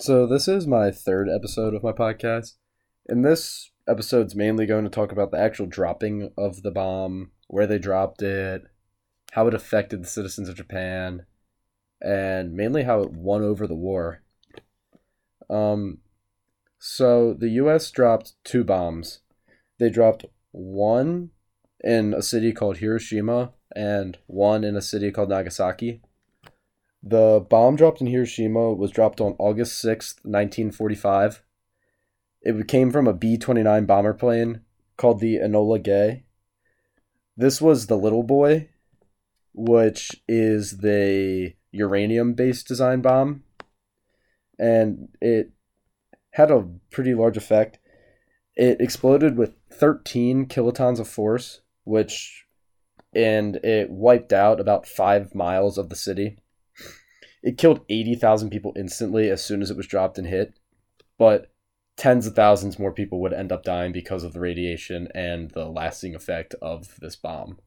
So, this is my third episode of my podcast. And this episode's mainly going to talk about the actual dropping of the bomb, where they dropped it, how it affected the citizens of Japan, and mainly how it won over the war. Um, so, the US dropped two bombs. They dropped one in a city called Hiroshima and one in a city called Nagasaki. The bomb dropped in Hiroshima was dropped on August 6th, 1945. It came from a B 29 bomber plane called the Enola Gay. This was the Little Boy, which is the uranium based design bomb. And it had a pretty large effect. It exploded with 13 kilotons of force, which, and it wiped out about five miles of the city it killed 80,000 people instantly as soon as it was dropped and hit, but tens of thousands more people would end up dying because of the radiation and the lasting effect of this bomb.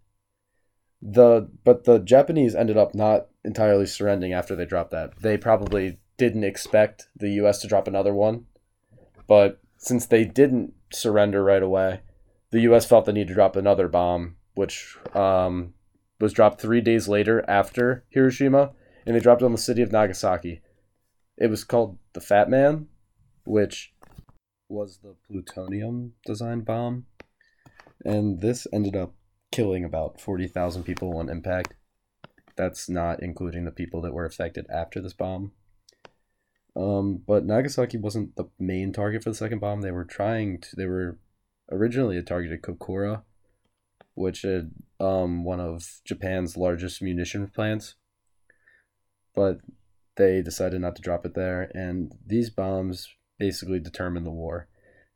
The but the Japanese ended up not entirely surrendering after they dropped that. They probably didn't expect the US to drop another one, but since they didn't surrender right away, the US felt the need to drop another bomb, which um, was dropped three days later after Hiroshima and they dropped it on the city of Nagasaki. It was called the Fat Man, which was the plutonium designed bomb. And this ended up killing about 40,000 people on impact. That's not including the people that were affected after this bomb. Um, but Nagasaki wasn't the main target for the second bomb. They were trying to, they were originally targeted Kokura, which is um, one of Japan's largest munition plants but they decided not to drop it there. And these bombs basically determined the war.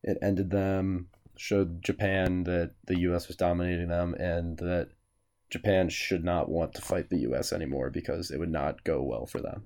It ended them, showed Japan that the U.S. was dominating them, and that Japan should not want to fight the U.S. anymore because it would not go well for them.